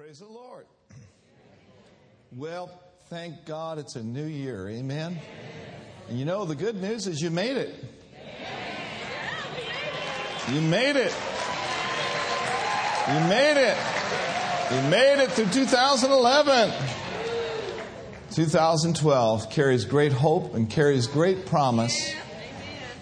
Praise the Lord. Well, thank God it's a new year. Amen. And you know, the good news is you made it. You made it. You made it. You made it through 2011. 2012 carries great hope and carries great promise.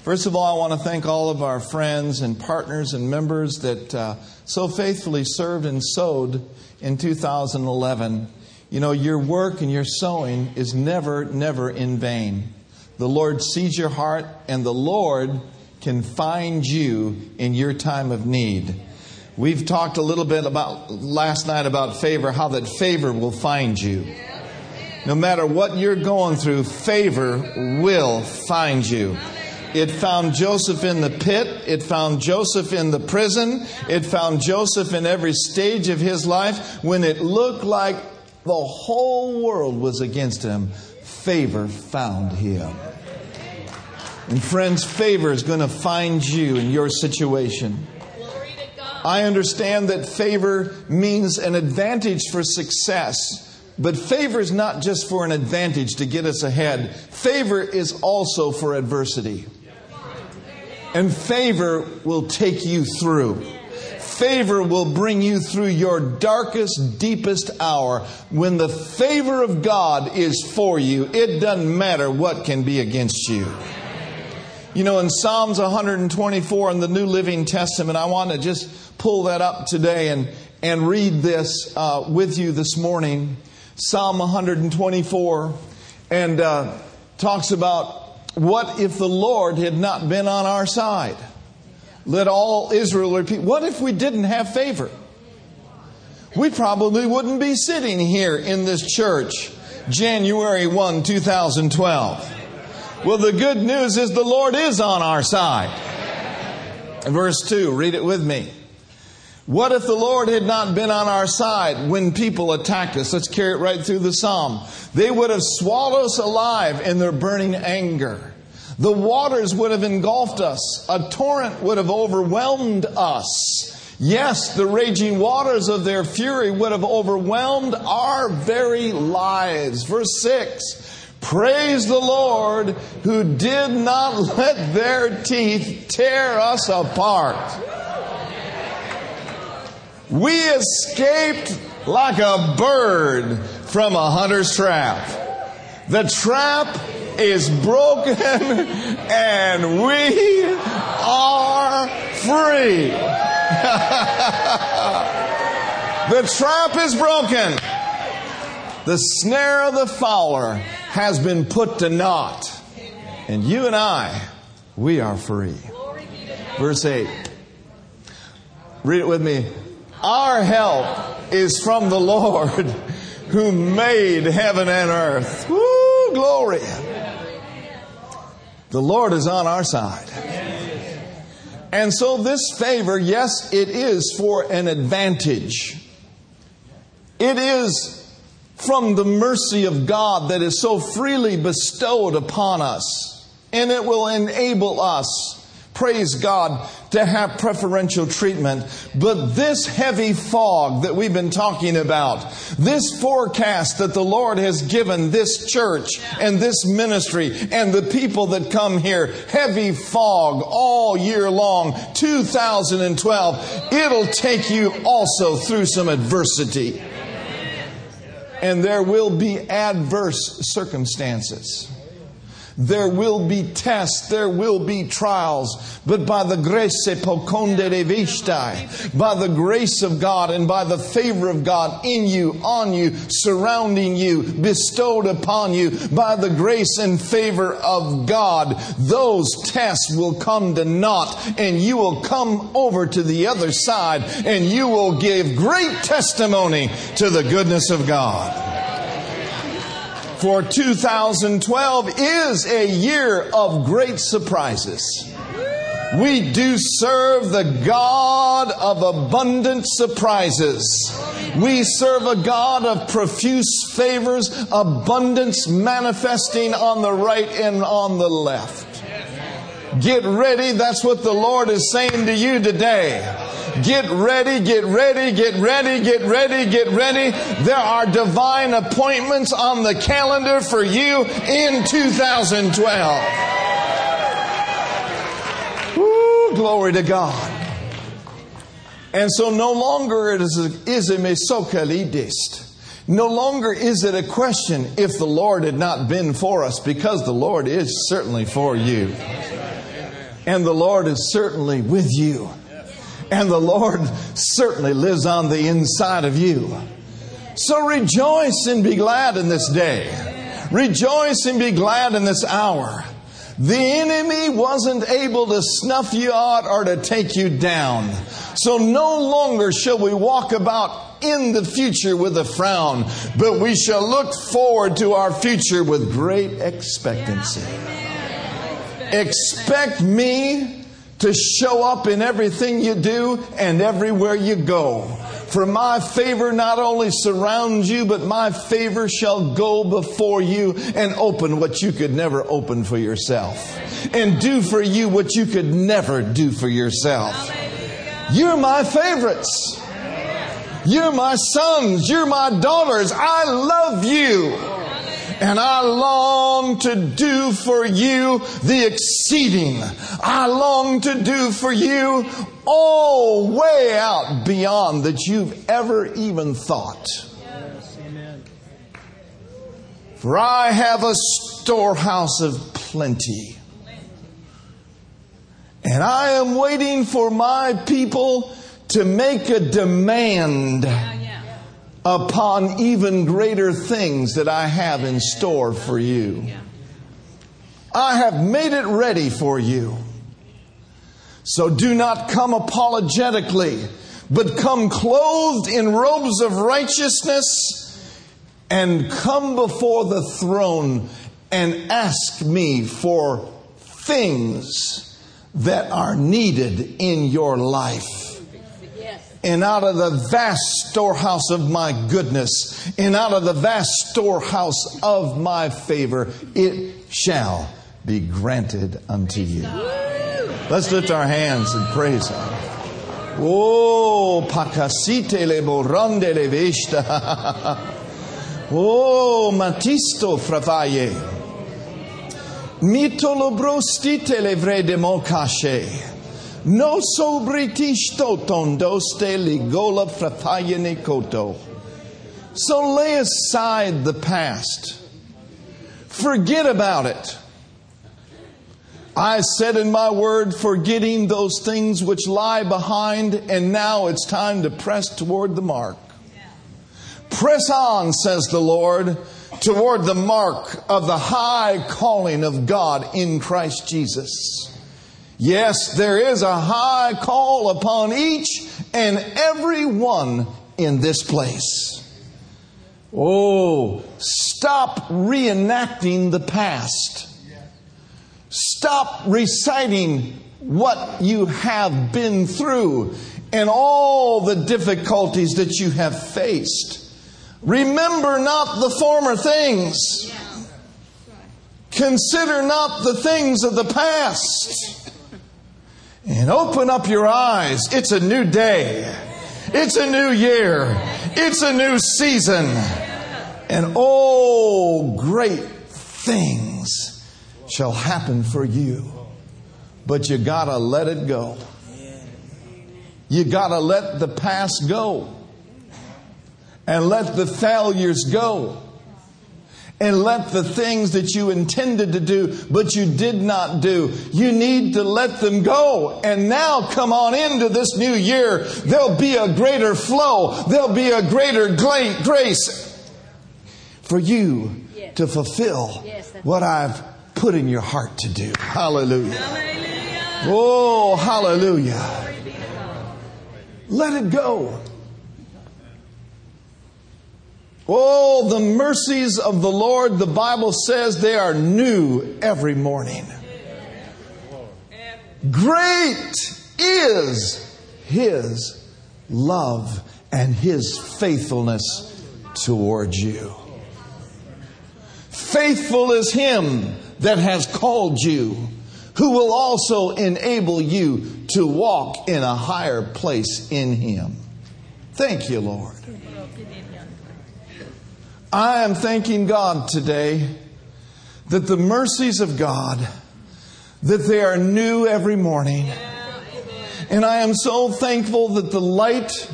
First of all, I want to thank all of our friends and partners and members that uh, so faithfully served and sowed in 2011. You know, your work and your sowing is never, never in vain. The Lord sees your heart, and the Lord can find you in your time of need. We've talked a little bit about last night about favor, how that favor will find you. No matter what you're going through, favor will find you. It found Joseph in the pit. It found Joseph in the prison. It found Joseph in every stage of his life when it looked like the whole world was against him. Favor found him. And friends, favor is going to find you in your situation. I understand that favor means an advantage for success. But favor is not just for an advantage to get us ahead. Favor is also for adversity. And favor will take you through. Favor will bring you through your darkest, deepest hour. When the favor of God is for you, it doesn't matter what can be against you. You know, in Psalms 124 in the New Living Testament, I want to just pull that up today and, and read this uh, with you this morning. Psalm 124, and uh, talks about what if the Lord had not been on our side? Let all Israel repeat. What if we didn't have favor? We probably wouldn't be sitting here in this church January 1, 2012. Well, the good news is the Lord is on our side. Verse 2, read it with me. What if the Lord had not been on our side when people attacked us? Let's carry it right through the psalm. They would have swallowed us alive in their burning anger. The waters would have engulfed us. A torrent would have overwhelmed us. Yes, the raging waters of their fury would have overwhelmed our very lives. Verse 6 Praise the Lord who did not let their teeth tear us apart. We escaped like a bird from a hunter's trap. The trap is broken and we are free. the trap is broken. The snare of the fowler has been put to naught. And you and I, we are free. Verse 8. Read it with me. Our help is from the Lord who made heaven and earth. Woo, glory. The Lord is on our side. And so this favor, yes, it is for an advantage. It is from the mercy of God that is so freely bestowed upon us. And it will enable us praise God, to have preferential treatment. But this heavy fog that we've been talking about, this forecast that the Lord has given this church and this ministry and the people that come here, heavy fog all year long, 2012, it'll take you also through some adversity. And there will be adverse circumstances. There will be tests, there will be trials, but by the grace by the grace of God and by the favor of God in you, on you, surrounding you, bestowed upon you, by the grace and favor of God, those tests will come to naught and you will come over to the other side and you will give great testimony to the goodness of God for 2012 is a year of great surprises. We do serve the God of abundant surprises. We serve a God of profuse favors, abundance manifesting on the right and on the left. Get ready. That's what the Lord is saying to you today. Get ready, get ready, get ready, get ready, get ready. There are divine appointments on the calendar for you in 2012. Woo, glory to God. And so no longer it is is a mesokalidist. No longer is it a question if the Lord had not been for us, because the Lord is certainly for you. And the Lord is certainly with you. And the Lord certainly lives on the inside of you. So rejoice and be glad in this day. Rejoice and be glad in this hour. The enemy wasn't able to snuff you out or to take you down. So no longer shall we walk about in the future with a frown, but we shall look forward to our future with great expectancy. Expect me to show up in everything you do and everywhere you go. For my favor not only surrounds you, but my favor shall go before you and open what you could never open for yourself. And do for you what you could never do for yourself. You're my favorites. You're my sons. You're my daughters. I love you. And I long to do for you the exceeding. I long to do for you all way out beyond that you've ever even thought. For I have a storehouse of plenty and I am waiting for my people to make a demand upon even greater things that I have in store for you. I have made it ready for you. So do not come apologetically, but come clothed in robes of righteousness and come before the throne and ask me for things that are needed in your life. And out of the vast storehouse of my goodness, and out of the vast storehouse of my favor, it shall be granted unto you. Let's lift our hands and praise Him. Oh, pakasite le borande le vesta. Oh, matisto fravaye. Mitolobrostite levrede mokashe. No sobritisto tondoste ligola frapayene koto. So lay aside the past. Forget about it. I said in my word, forgetting those things which lie behind, and now it's time to press toward the mark. Press on, says the Lord toward the mark of the high calling of God in Christ Jesus. Yes, there is a high call upon each and every one in this place. Oh, stop reenacting the past. Stop reciting what you have been through and all the difficulties that you have faced. Remember not the former things. Consider not the things of the past. And open up your eyes. It's a new day. It's a new year. It's a new season. And oh, great things shall happen for you. But you gotta let it go. You gotta let the past go and let the failures go. And let the things that you intended to do, but you did not do, you need to let them go. And now come on into this new year. There'll be a greater flow. There'll be a greater grace for you yes. to fulfill yes, what I've put in your heart to do. Hallelujah. hallelujah. Oh, hallelujah. Let it go. Oh, the mercies of the Lord, the Bible says they are new every morning. Great is His love and His faithfulness towards you. Faithful is Him that has called you, who will also enable you to walk in a higher place in Him. Thank you, Lord. I am thanking God today that the mercies of God that they are new every morning. And I am so thankful that the light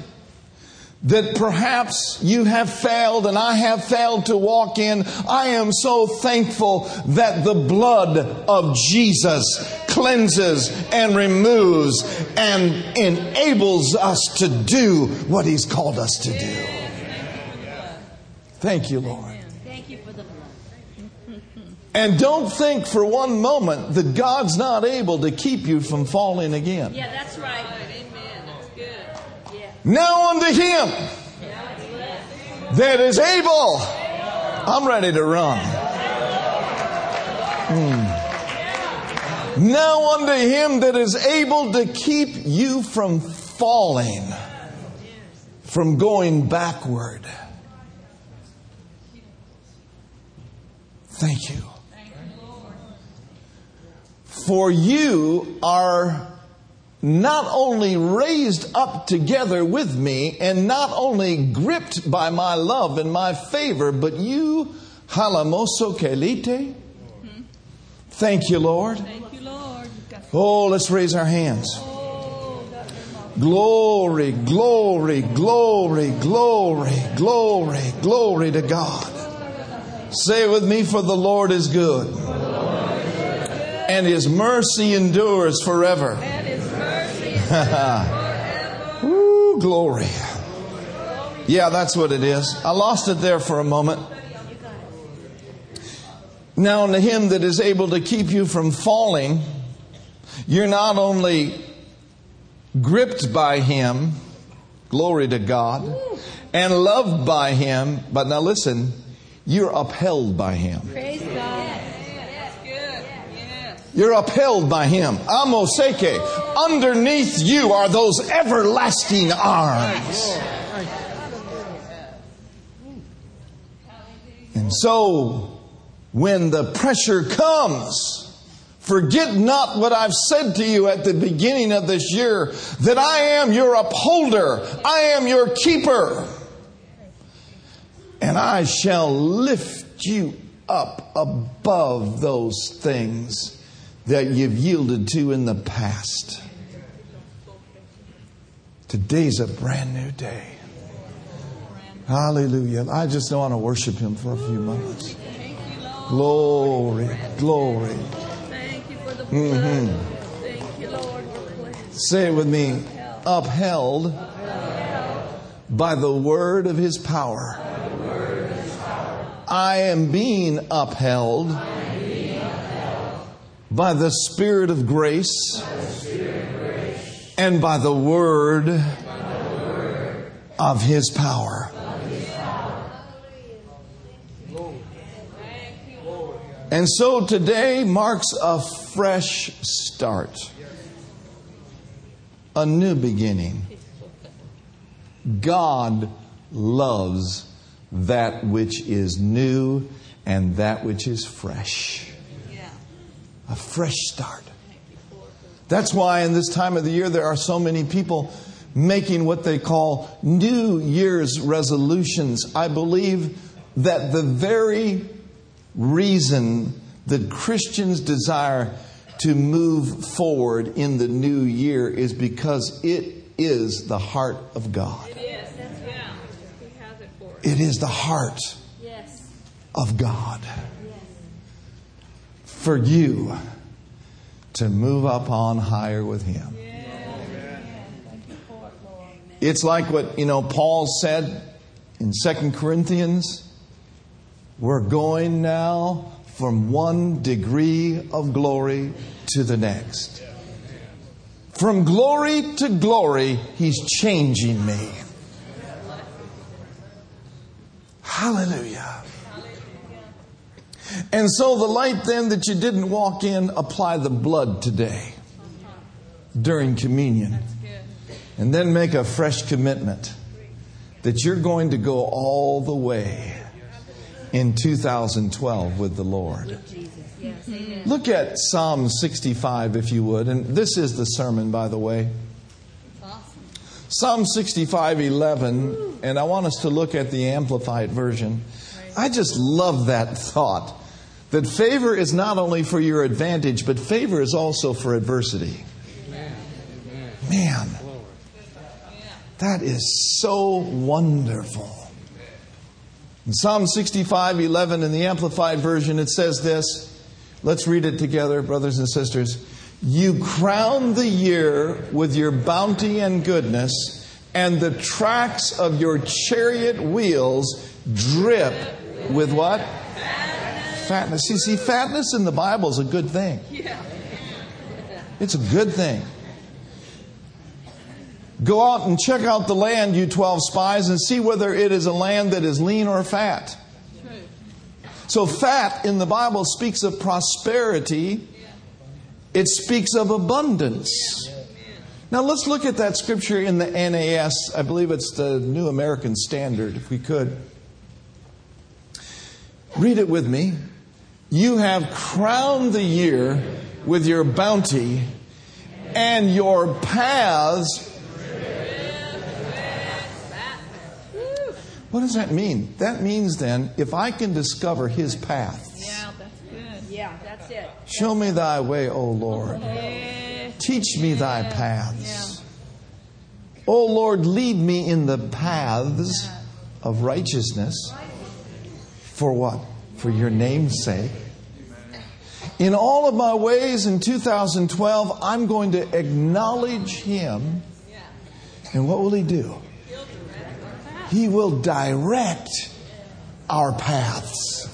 that perhaps you have failed and I have failed to walk in, I am so thankful that the blood of Jesus cleanses and removes and enables us to do what He's called us to do. Thank you, Lord. Thank you for the blood. and don't think for one moment that God's not able to keep you from falling again. Yeah, that's right. Amen. That's good. Yeah. Now unto Him that is able. I'm ready to run. Hmm. Now unto Him that is able to keep you from falling, from going backward. Thank you. For you are not only raised up together with me and not only gripped by my love and my favor, but you, halamoso kelite. Thank you, Lord. Thank you, Lord. Oh, let's raise our hands. Glory, glory, glory, glory, glory, glory to God. Say it with me, for the Lord is good and his mercy endures forever. And his mercy Ooh, glory. Yeah, that's what it is. I lost it there for a moment. Now, unto him that is able to keep you from falling, you're not only gripped by him, glory to God, and loved by him, but now listen, you're upheld by him. Praise God. That's. Yes. You're upheld by him. Amoseke. Underneath you are those everlasting arms. And so, when the pressure comes, forget not what I've said to you at the beginning of this year that I am your upholder, I am your keeper, and I shall lift you up above those things that you've yielded to in the past. Today's a brand new day. Hallelujah. I just want to worship Him for a few moments. Glory, glory. Mhm. Lord. Say it with me upheld by the word of His power. I am being upheld by the Spirit of grace and by the word of His power. And so today marks a fresh start, a new beginning. God loves that which is new and that which is fresh. Yeah. A fresh start. That's why in this time of the year there are so many people making what they call New Year's resolutions. I believe that the very reason that Christians desire to move forward in the new year is because it is the heart of God. Yes, that's yeah. He has it for us. It is the heart Yes. of God for you to move up on higher with Him. It's like what, you know, Paul said in Second Corinthians. We're going now from one degree of glory to the next. From glory to glory, He's changing me. Hallelujah. And so the light then that you didn't walk in, apply the blood today during communion. And then make a fresh commitment that you're going to go all the way in 2012 with the Lord. Look at Psalm 65, if you would. And this is the sermon, by the way. Psalm 65, 11. And I want us to look at the Amplified version. I just love that thought that favor is not only for your advantage, but favor is also for adversity. Man, that is so wonderful. In Psalm 65, 11, in the Amplified Version, it says this. Let's read it together, brothers and sisters. You crown the year with your bounty and goodness, and the tracks of your chariot wheels drip with what? Fatness. See, see, fatness in the Bible is a good thing. Yeah. It's a good thing. Go out and check out the land, you 12 spies, and see whether it is a land that is lean or fat. True. So, fat in the Bible speaks of prosperity, it speaks of abundance. Now, let's look at that scripture in the NAS. I believe it's the New American Standard, if we could. Read it with me. You have crowned the year with your bounty, and your paths. What does that mean? That means then, if I can discover his path, Yeah, that's good. Yeah, that's it. show me thy way, O Lord. Teach me thy paths. O Lord, lead me in the paths of righteousness. For what? For your name's sake. In all of my ways in 2012, I'm going to acknowledge him. And what will he do? He will direct our paths.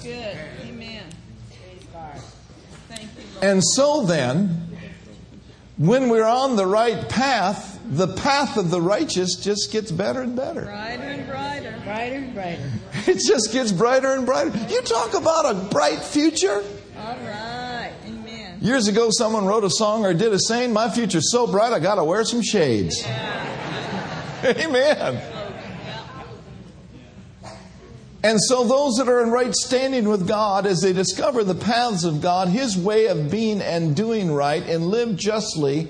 And so then, when we're on the right path, the path of the righteous just gets better and better. Brighter and brighter. Brighter and brighter. It just gets brighter and brighter. You talk about a bright future. All right. Amen. Years ago, someone wrote a song or did a saying, My future's so bright, I got to wear some shades. Amen. And so, those that are in right standing with God, as they discover the paths of God, His way of being and doing right, and live justly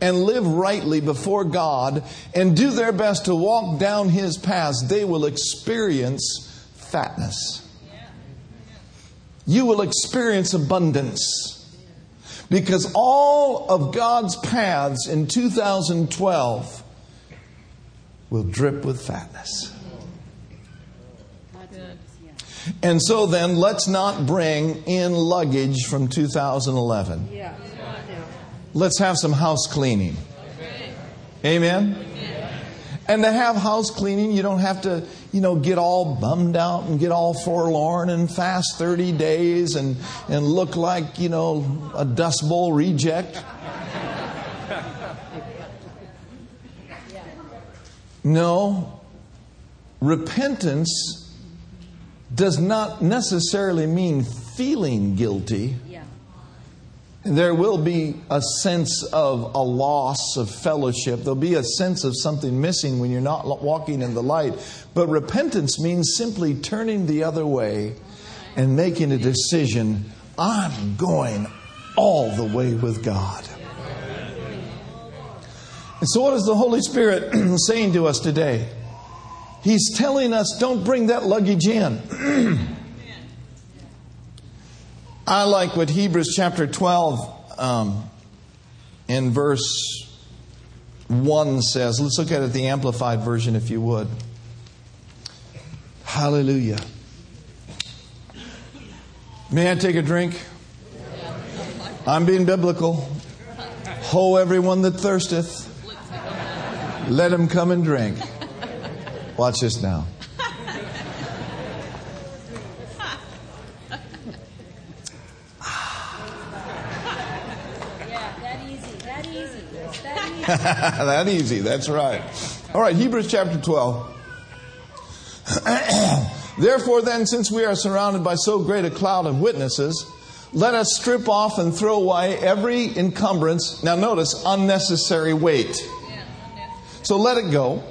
and live rightly before God, and do their best to walk down His paths, they will experience fatness. You will experience abundance. Because all of God's paths in 2012 will drip with fatness. And so then, let's not bring in luggage from 2011. Yeah. Let's have some house cleaning. Amen? And to have house cleaning, you don't have to, you know, get all bummed out and get all forlorn and fast 30 days and, and look like, you know, a Dust Bowl reject. No. Repentance does not necessarily mean feeling guilty. Yeah. There will be a sense of a loss of fellowship. There'll be a sense of something missing when you're not walking in the light. But repentance means simply turning the other way and making a decision I'm going all the way with God. And so, what is the Holy Spirit saying to us today? He's telling us don't bring that luggage in. I like what Hebrews chapter 12 um, in verse 1 says. Let's look at it, the Amplified Version, if you would. Hallelujah. May I take a drink? I'm being biblical. Ho, everyone that thirsteth, let him come and drink. Watch this now. Yeah, that easy. That easy. It's that easy. that easy, that's right. All right, Hebrews chapter 12. Therefore, then, since we are surrounded by so great a cloud of witnesses, let us strip off and throw away every encumbrance. Now, notice unnecessary weight. So let it go.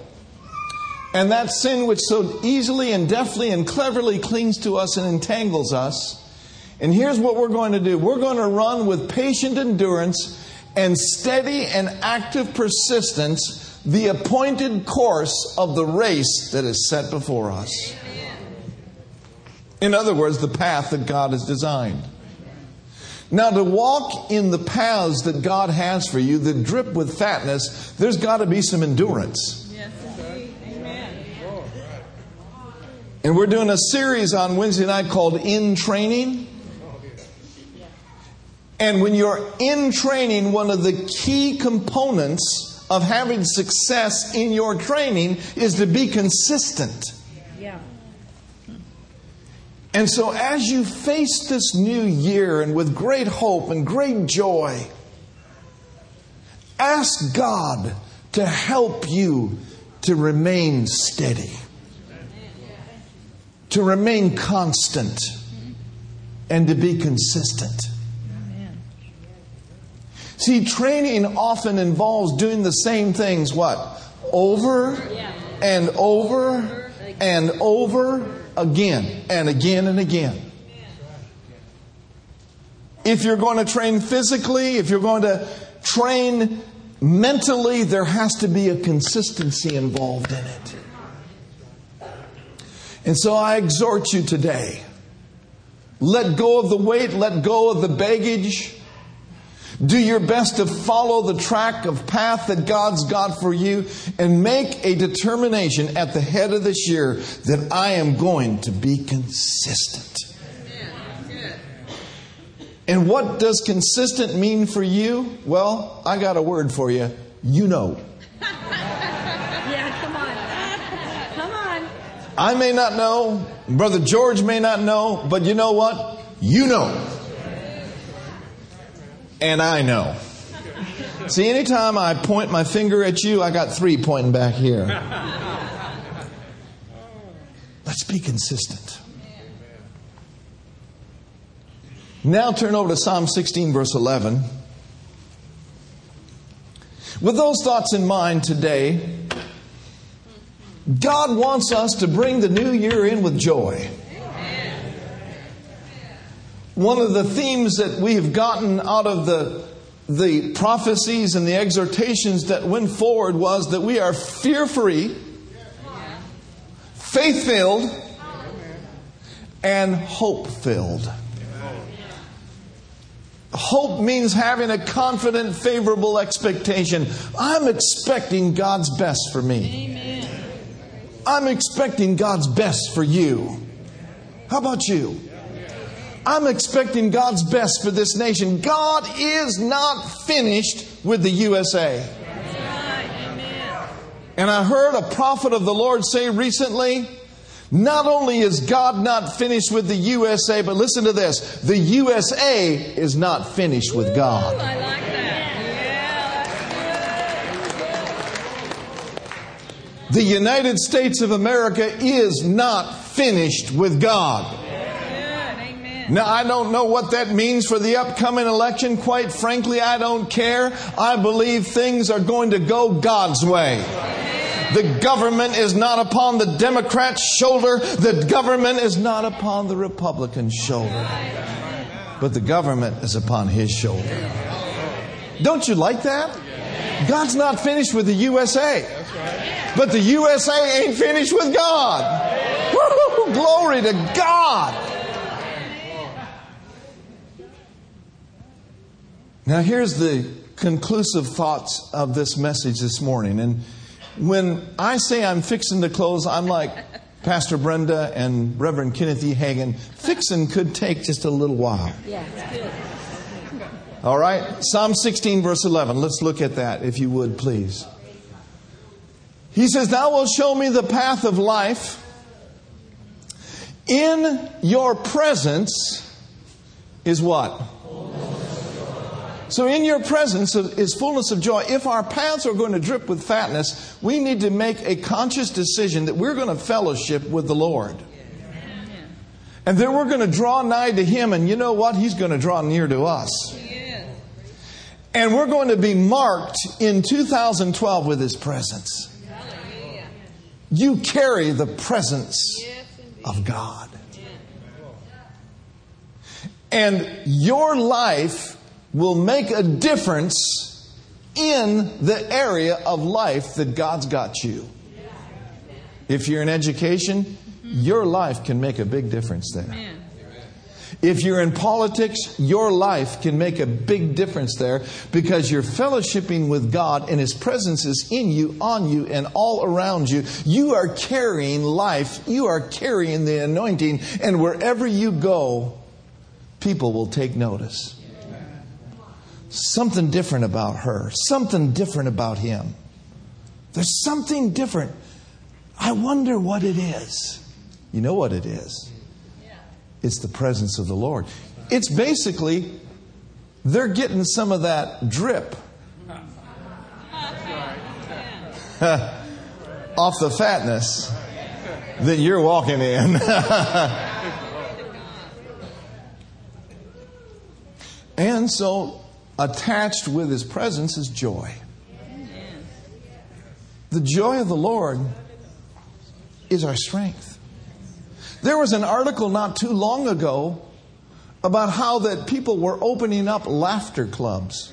And that sin which so easily and deftly and cleverly clings to us and entangles us, And here's what we're going to do we're going to run with patient endurance and steady and active persistence the appointed course of the race that is set before us. In other words, the path that God has designed. Now, to walk in the paths that God has for you that drip with fatness, there's got to be some endurance. Yes, indeed. Amen. And we're doing a series on Wednesday night called In Training. And when you're in training, one of the key components of having success in your training is to be consistent. Yeah. And so, as you face this new year and with great hope and great joy, ask God to help you to remain steady, to remain constant, and to be consistent. See, training often involves doing the same things, what? Over and over and over again and again and again. If you're going to train physically, if you're going to train mentally, there has to be a consistency involved in it. And so I exhort you today let go of the weight, let go of the baggage. Do your best to follow the track of path that God's got for you and make a determination at the head of this year that I am going to be consistent. And what does consistent mean for you? Well, I got a word for you. You know. Yeah, come on. Come on. I may not know, Brother George may not know, but you know what? You know. And I know. See, anytime I point my finger at you, I got three pointing back here. Let's be consistent. Now turn over to Psalm 16, verse 11. With those thoughts in mind today, God wants us to bring the new year in with joy. One of the themes that we have gotten out of the, the prophecies and the exhortations that went forward was that we are fear free, faith filled, and hope filled. Hope means having a confident, favorable expectation. I'm expecting God's best for me. I'm expecting God's best for you. How about you? I'm expecting God's best for this nation. God is not finished with the USA. And I heard a prophet of the Lord say recently not only is God not finished with the USA, but listen to this the USA is not finished with God. I like that. The United States of America is not finished with God. that's good. Amen. Now, I don't know what that means for the upcoming election. Quite frankly, I don't care. I believe things are going to go God's way. The government is not upon the Democrat's shoulder. The government is not upon the Republican's shoulder. But the government is upon his shoulder. Don't you like that? God's not finished with the USA. But the USA ain't finished with God. Woo-hoo, glory to God. Now, here's the conclusive thoughts of this message this morning. And when I say I'm fixing to close, I'm like Pastor Brenda and Reverend Kenneth E. Hagin. Fixing could take just a little while. Yeah. All right? Psalm 16, verse 11. Let's look at that, if you would, please. He says, Thou wilt show me the path of life. In your presence is what? So, in your presence is fullness of joy. If our paths are going to drip with fatness, we need to make a conscious decision that we're going to fellowship with the Lord. And then we're going to draw nigh to Him, and you know what? He's going to draw near to us. And we're going to be marked in 2012 with His presence. You carry the presence of God. And your life will make a difference in the area of life that God's got you. If you're in education, your life can make a big difference there. If you're in politics, your life can make a big difference there because you're fellowshipping with God and His presence is in you, on you, and all around you. You are carrying life. You are carrying the anointing. And wherever you go, people will take notice. Something different about her, something different about him. There's something different. I wonder what it is. You know what it is? It's the presence of the Lord. It's basically, they're getting some of that drip off the fatness that you're walking in. and so, attached with his presence is joy. The joy of the Lord is our strength. There was an article not too long ago about how that people were opening up laughter clubs.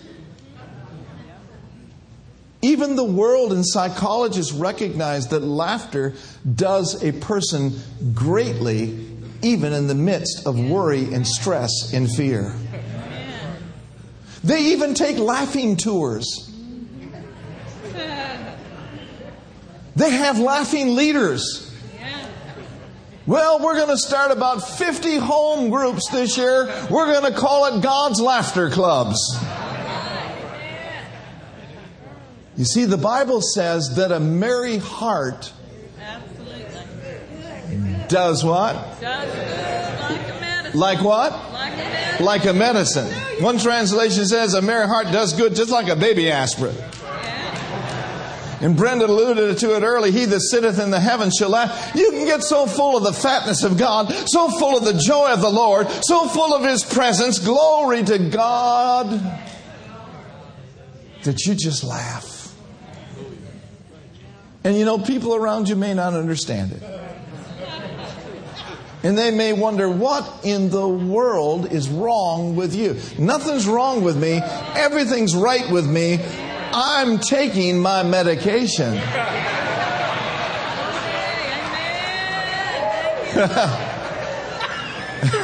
Even the world and psychologists recognize that laughter does a person greatly, even in the midst of worry and stress and fear. They even take laughing tours. They have laughing leaders. Well, we're going to start about 50 home groups this year. We're going to call it God's Laughter Clubs. You see, the Bible says that a merry heart does what? Does like what? Like. Like a medicine. One translation says a merry heart does good just like a baby aspirin. And Brenda alluded to it early. He that sitteth in the heavens shall laugh. You can get so full of the fatness of God, so full of the joy of the Lord, so full of His presence. Glory to God. That you just laugh. And you know, people around you may not understand it. And they may wonder, what in the world is wrong with you? Nothing's wrong with me. Everything's right with me. I'm taking my medication.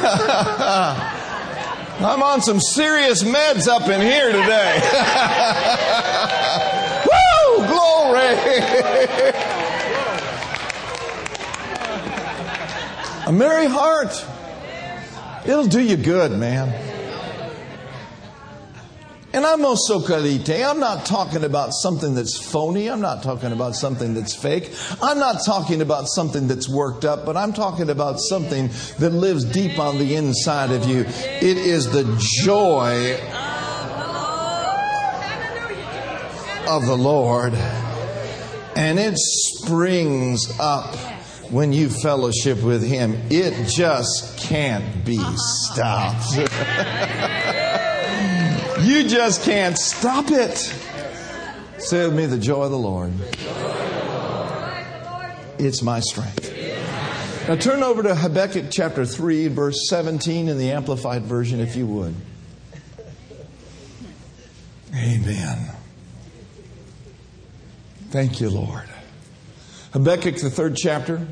I'm on some serious meds up in here today. Woo! Glory! A merry heart. It'll do you good, man. And I'm no socarite. I'm not talking about something that's phony. I'm not talking about something that's fake. I'm not talking about something that's worked up, but I'm talking about something that lives deep on the inside of you. It is the joy of the Lord. And it springs up when you fellowship with Him. It just can't be stopped. you just can't stop it. Say with me, the joy of the Lord. It's my strength. Now turn over to Habakkuk chapter 3, verse 17 in the Amplified Version, if you would. Amen. Thank you, Lord. Habakkuk, the third chapter.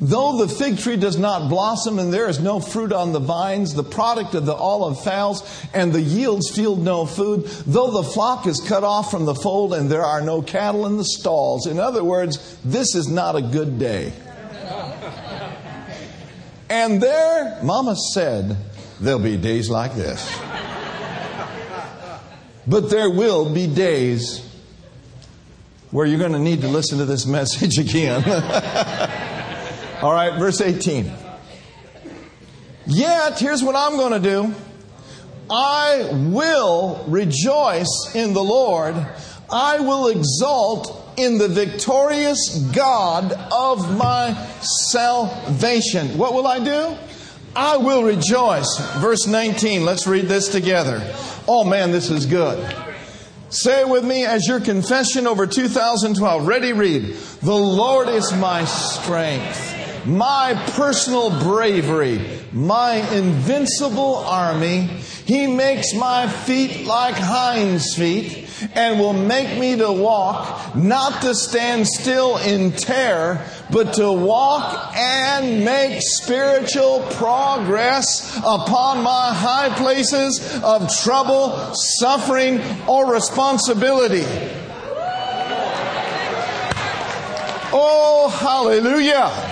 Though the fig tree does not blossom and there is no fruit on the vines, the product of the olive fails, and the yields yield no food, though the flock is cut off from the fold and there are no cattle in the stalls. In other words, this is not a good day. And there, Mama said, there'll be days like this. But there will be days where you're going to need to listen to this message again. All right, verse 18. Yet, here's what I'm going to do I will rejoice in the Lord, I will exult in the victorious God of my salvation. What will I do? I will rejoice. Verse 19, let's read this together. Oh man, this is good. Say it with me as your confession over 2012. Ready, read. The Lord is my strength my personal bravery, my invincible army. He makes my feet like hinds feet and will make me to walk, not to stand still in terror, but to walk and make spiritual progress upon my high places of trouble, suffering, or responsibility. Oh, hallelujah.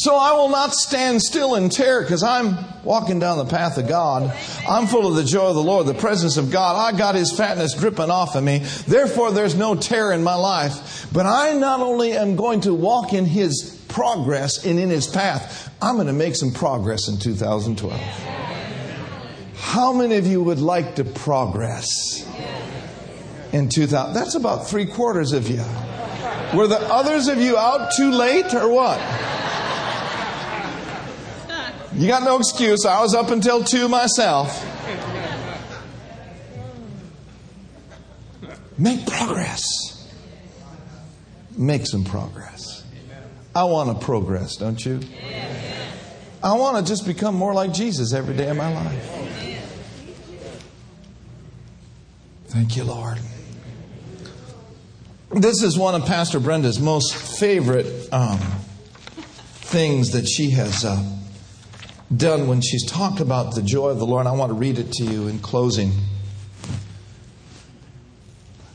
So I will not stand still in terror because I'm walking down the path of God. I'm full of the joy of the Lord, the presence of God. I got His fatness dripping off of me. Therefore, there's no terror in my life. But I not only am going to walk in His progress and in His path, I'm going to make some progress in 2012. How many of you would like to progress in 2000? That's about three quarters of you. Were the others of you out too late or what? You got no excuse. I was up until 2 myself. Make progress. Make some progress. I want to progress, don't you? I want to just become more like Jesus every day of my life. Thank you, Lord. This is one of Pastor Brenda's most favorite um, things that she has uh, done when she's talked about the joy of the Lord. I want to read it to you in closing.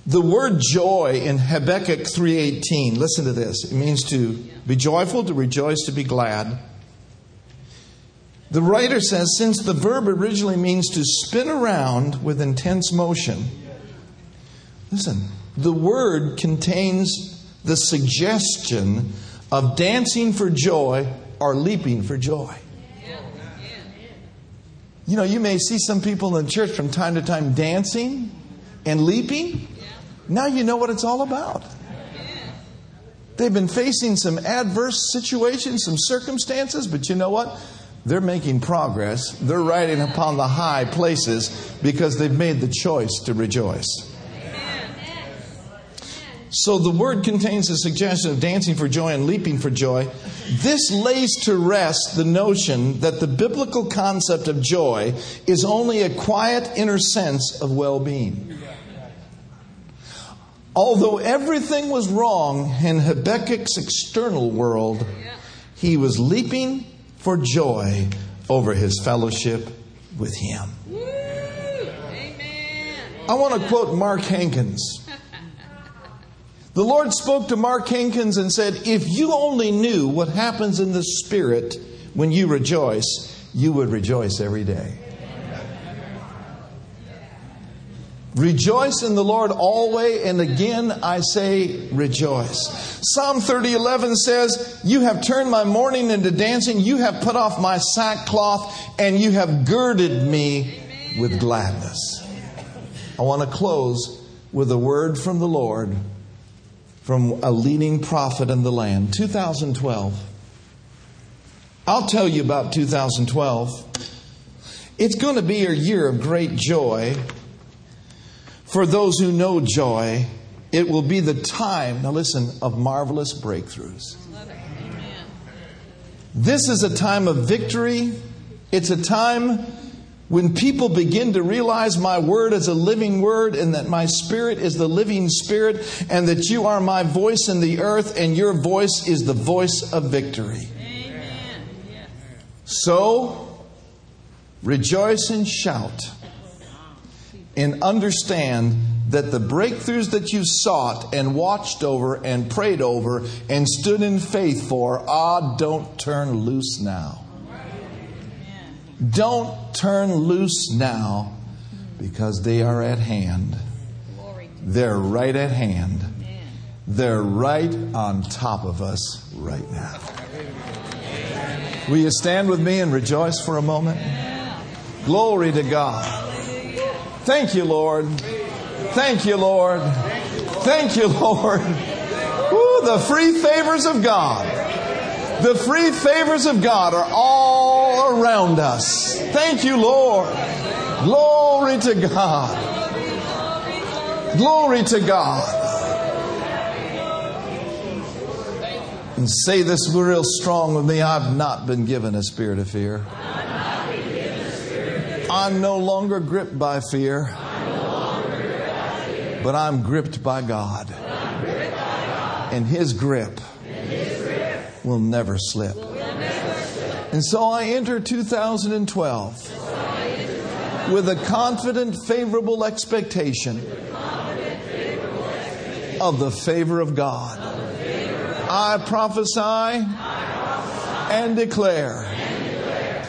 The word joy in Habakkuk 3:18, listen to this. It means to be joyful, to rejoice, to be glad. The writer says since the verb originally means to spin around with intense motion. Listen, the word contains the suggestion of dancing for joy or leaping for joy. You know, you may see some people in the church from time to time dancing and leaping. Now you know what it's all about. They've been facing some adverse situations, some circumstances, but you know what? They're making progress. They're riding upon the high places because they've made the choice to rejoice. So the word contains a suggestion of dancing for joy and leaping for joy. This lays to rest the notion that the biblical concept of joy is only a quiet inner sense of well being. Although everything was wrong in Habakkuk's external world, he was leaping for joy over his fellowship with him. I want to quote Mark Hankins. The Lord spoke to Mark Hankins and said, If you only knew what happens in the Spirit when you rejoice, you would rejoice every day. Rejoice in the Lord always, and again I say rejoice. Psalm 30:11 says, "You have turned my mourning into dancing; you have put off my sackcloth, and you have girded me with gladness." I want to close with a word from the Lord from a leading prophet in the land. 2012. I'll tell you about 2012. It's going to be a year of great joy for those who know joy, it will be the time, now listen, of marvelous breakthroughs. This is a time of victory. It's a time when people begin to realize my word is a living word and that my spirit is the living spirit and that you are my voice in the earth and your voice is the voice of victory. So, rejoice and shout and understand that the breakthroughs that you sought and watched over and prayed over and stood in faith for, ah, don't turn loose now. Don't turn loose now because they are at hand. They're right at hand. They're right on top of us right now. Will you stand with me and rejoice for a moment? Glory to God. Thank you, Lord. Thank you, Lord. Thank you, Lord. Ooh, the free favors of God. The free favors of God are all around us. Thank you, Lord. Glory to God. Glory to God. And say this real strong with me I've not been given a spirit of fear. I'm no longer gripped by fear, but I'm gripped by God. And His grip will never slip. And so I enter 2012 with a confident, favorable expectation of the favor of God. I prophesy and declare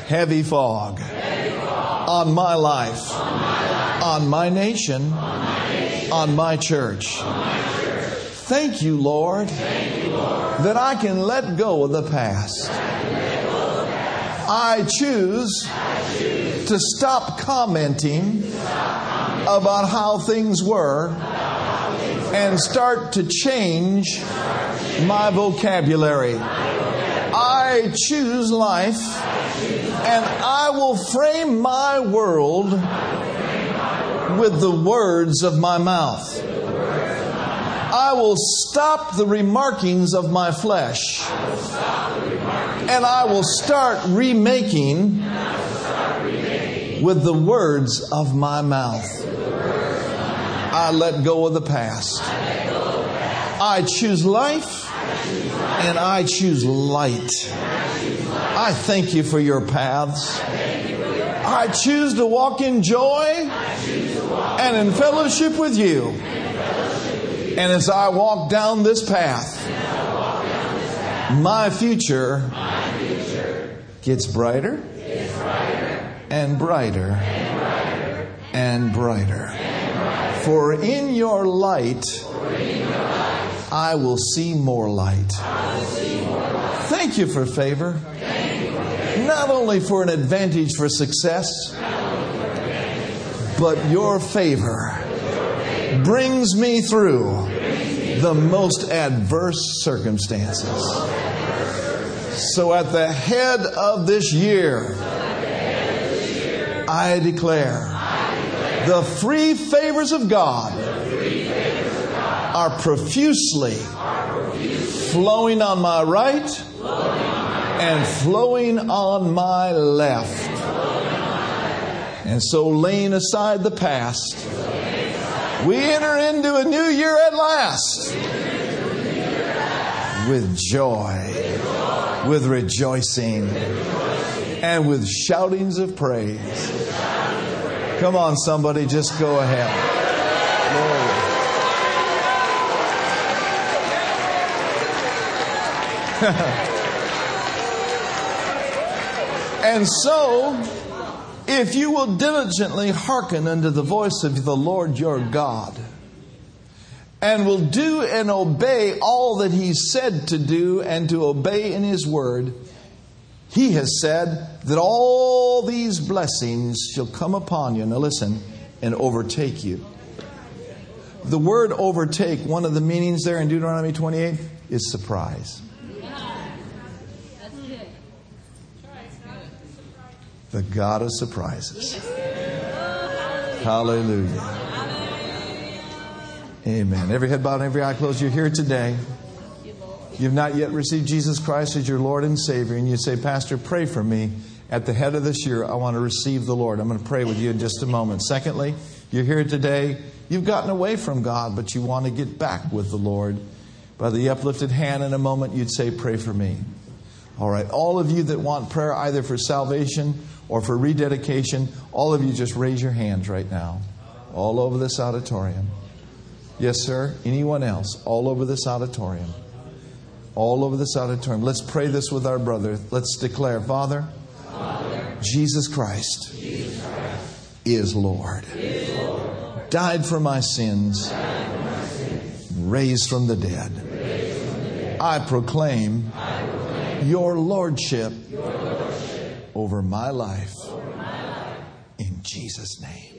heavy fog on my life, on my nation, on my church. Thank you, Lord, that I can let go of the past. I choose to stop commenting about how things were and start to change my vocabulary. I choose life and I will frame my world with the words of my mouth. I will stop the remarkings of my flesh and I will start remaking with the words of my mouth. I let go of the past. I choose life and I choose light. I thank you for your paths. I choose to walk in joy and in fellowship with you. And as I walk down this path, my future gets brighter and brighter and brighter. For in your light, I will see more light. Thank you for favor. Not only for an advantage for success, but your favor brings me through the most adverse circumstances. So at the head of this year, I declare the free favors of God are profusely flowing on my right and flowing on my left. And so, laying aside the past, we enter into a new year at last with joy, with rejoicing, and with shoutings of praise. Come on, somebody, just go ahead. and so, if you will diligently hearken unto the voice of the Lord your God, and will do and obey all that He said to do and to obey in His word, He has said that all these blessings shall come upon you. Now listen, and overtake you. The word overtake, one of the meanings there in Deuteronomy 28 is surprise. The God of surprises. Hallelujah. Amen. Every head bowed, every eye closed. You're here today. You've not yet received Jesus Christ as your Lord and Savior, and you say, Pastor, pray for me. At the head of this year, I want to receive the Lord. I'm going to pray with you in just a moment. Secondly, you're here today. You've gotten away from God, but you want to get back with the Lord. By the uplifted hand in a moment, you'd say, Pray for me. All right. All of you that want prayer either for salvation or for rededication, all of you just raise your hands right now. All over this auditorium. Yes, sir. Anyone else? All over this auditorium. All over this auditorium. Let's pray this with our brother. Let's declare, Father, Father Jesus, Christ Jesus Christ is Lord. is Lord. Died for my sins, Died for my sins. raised from the dead. Raised from the dead. I proclaim, I proclaim your lordship, your lordship over my life. over my life. In Jesus' name.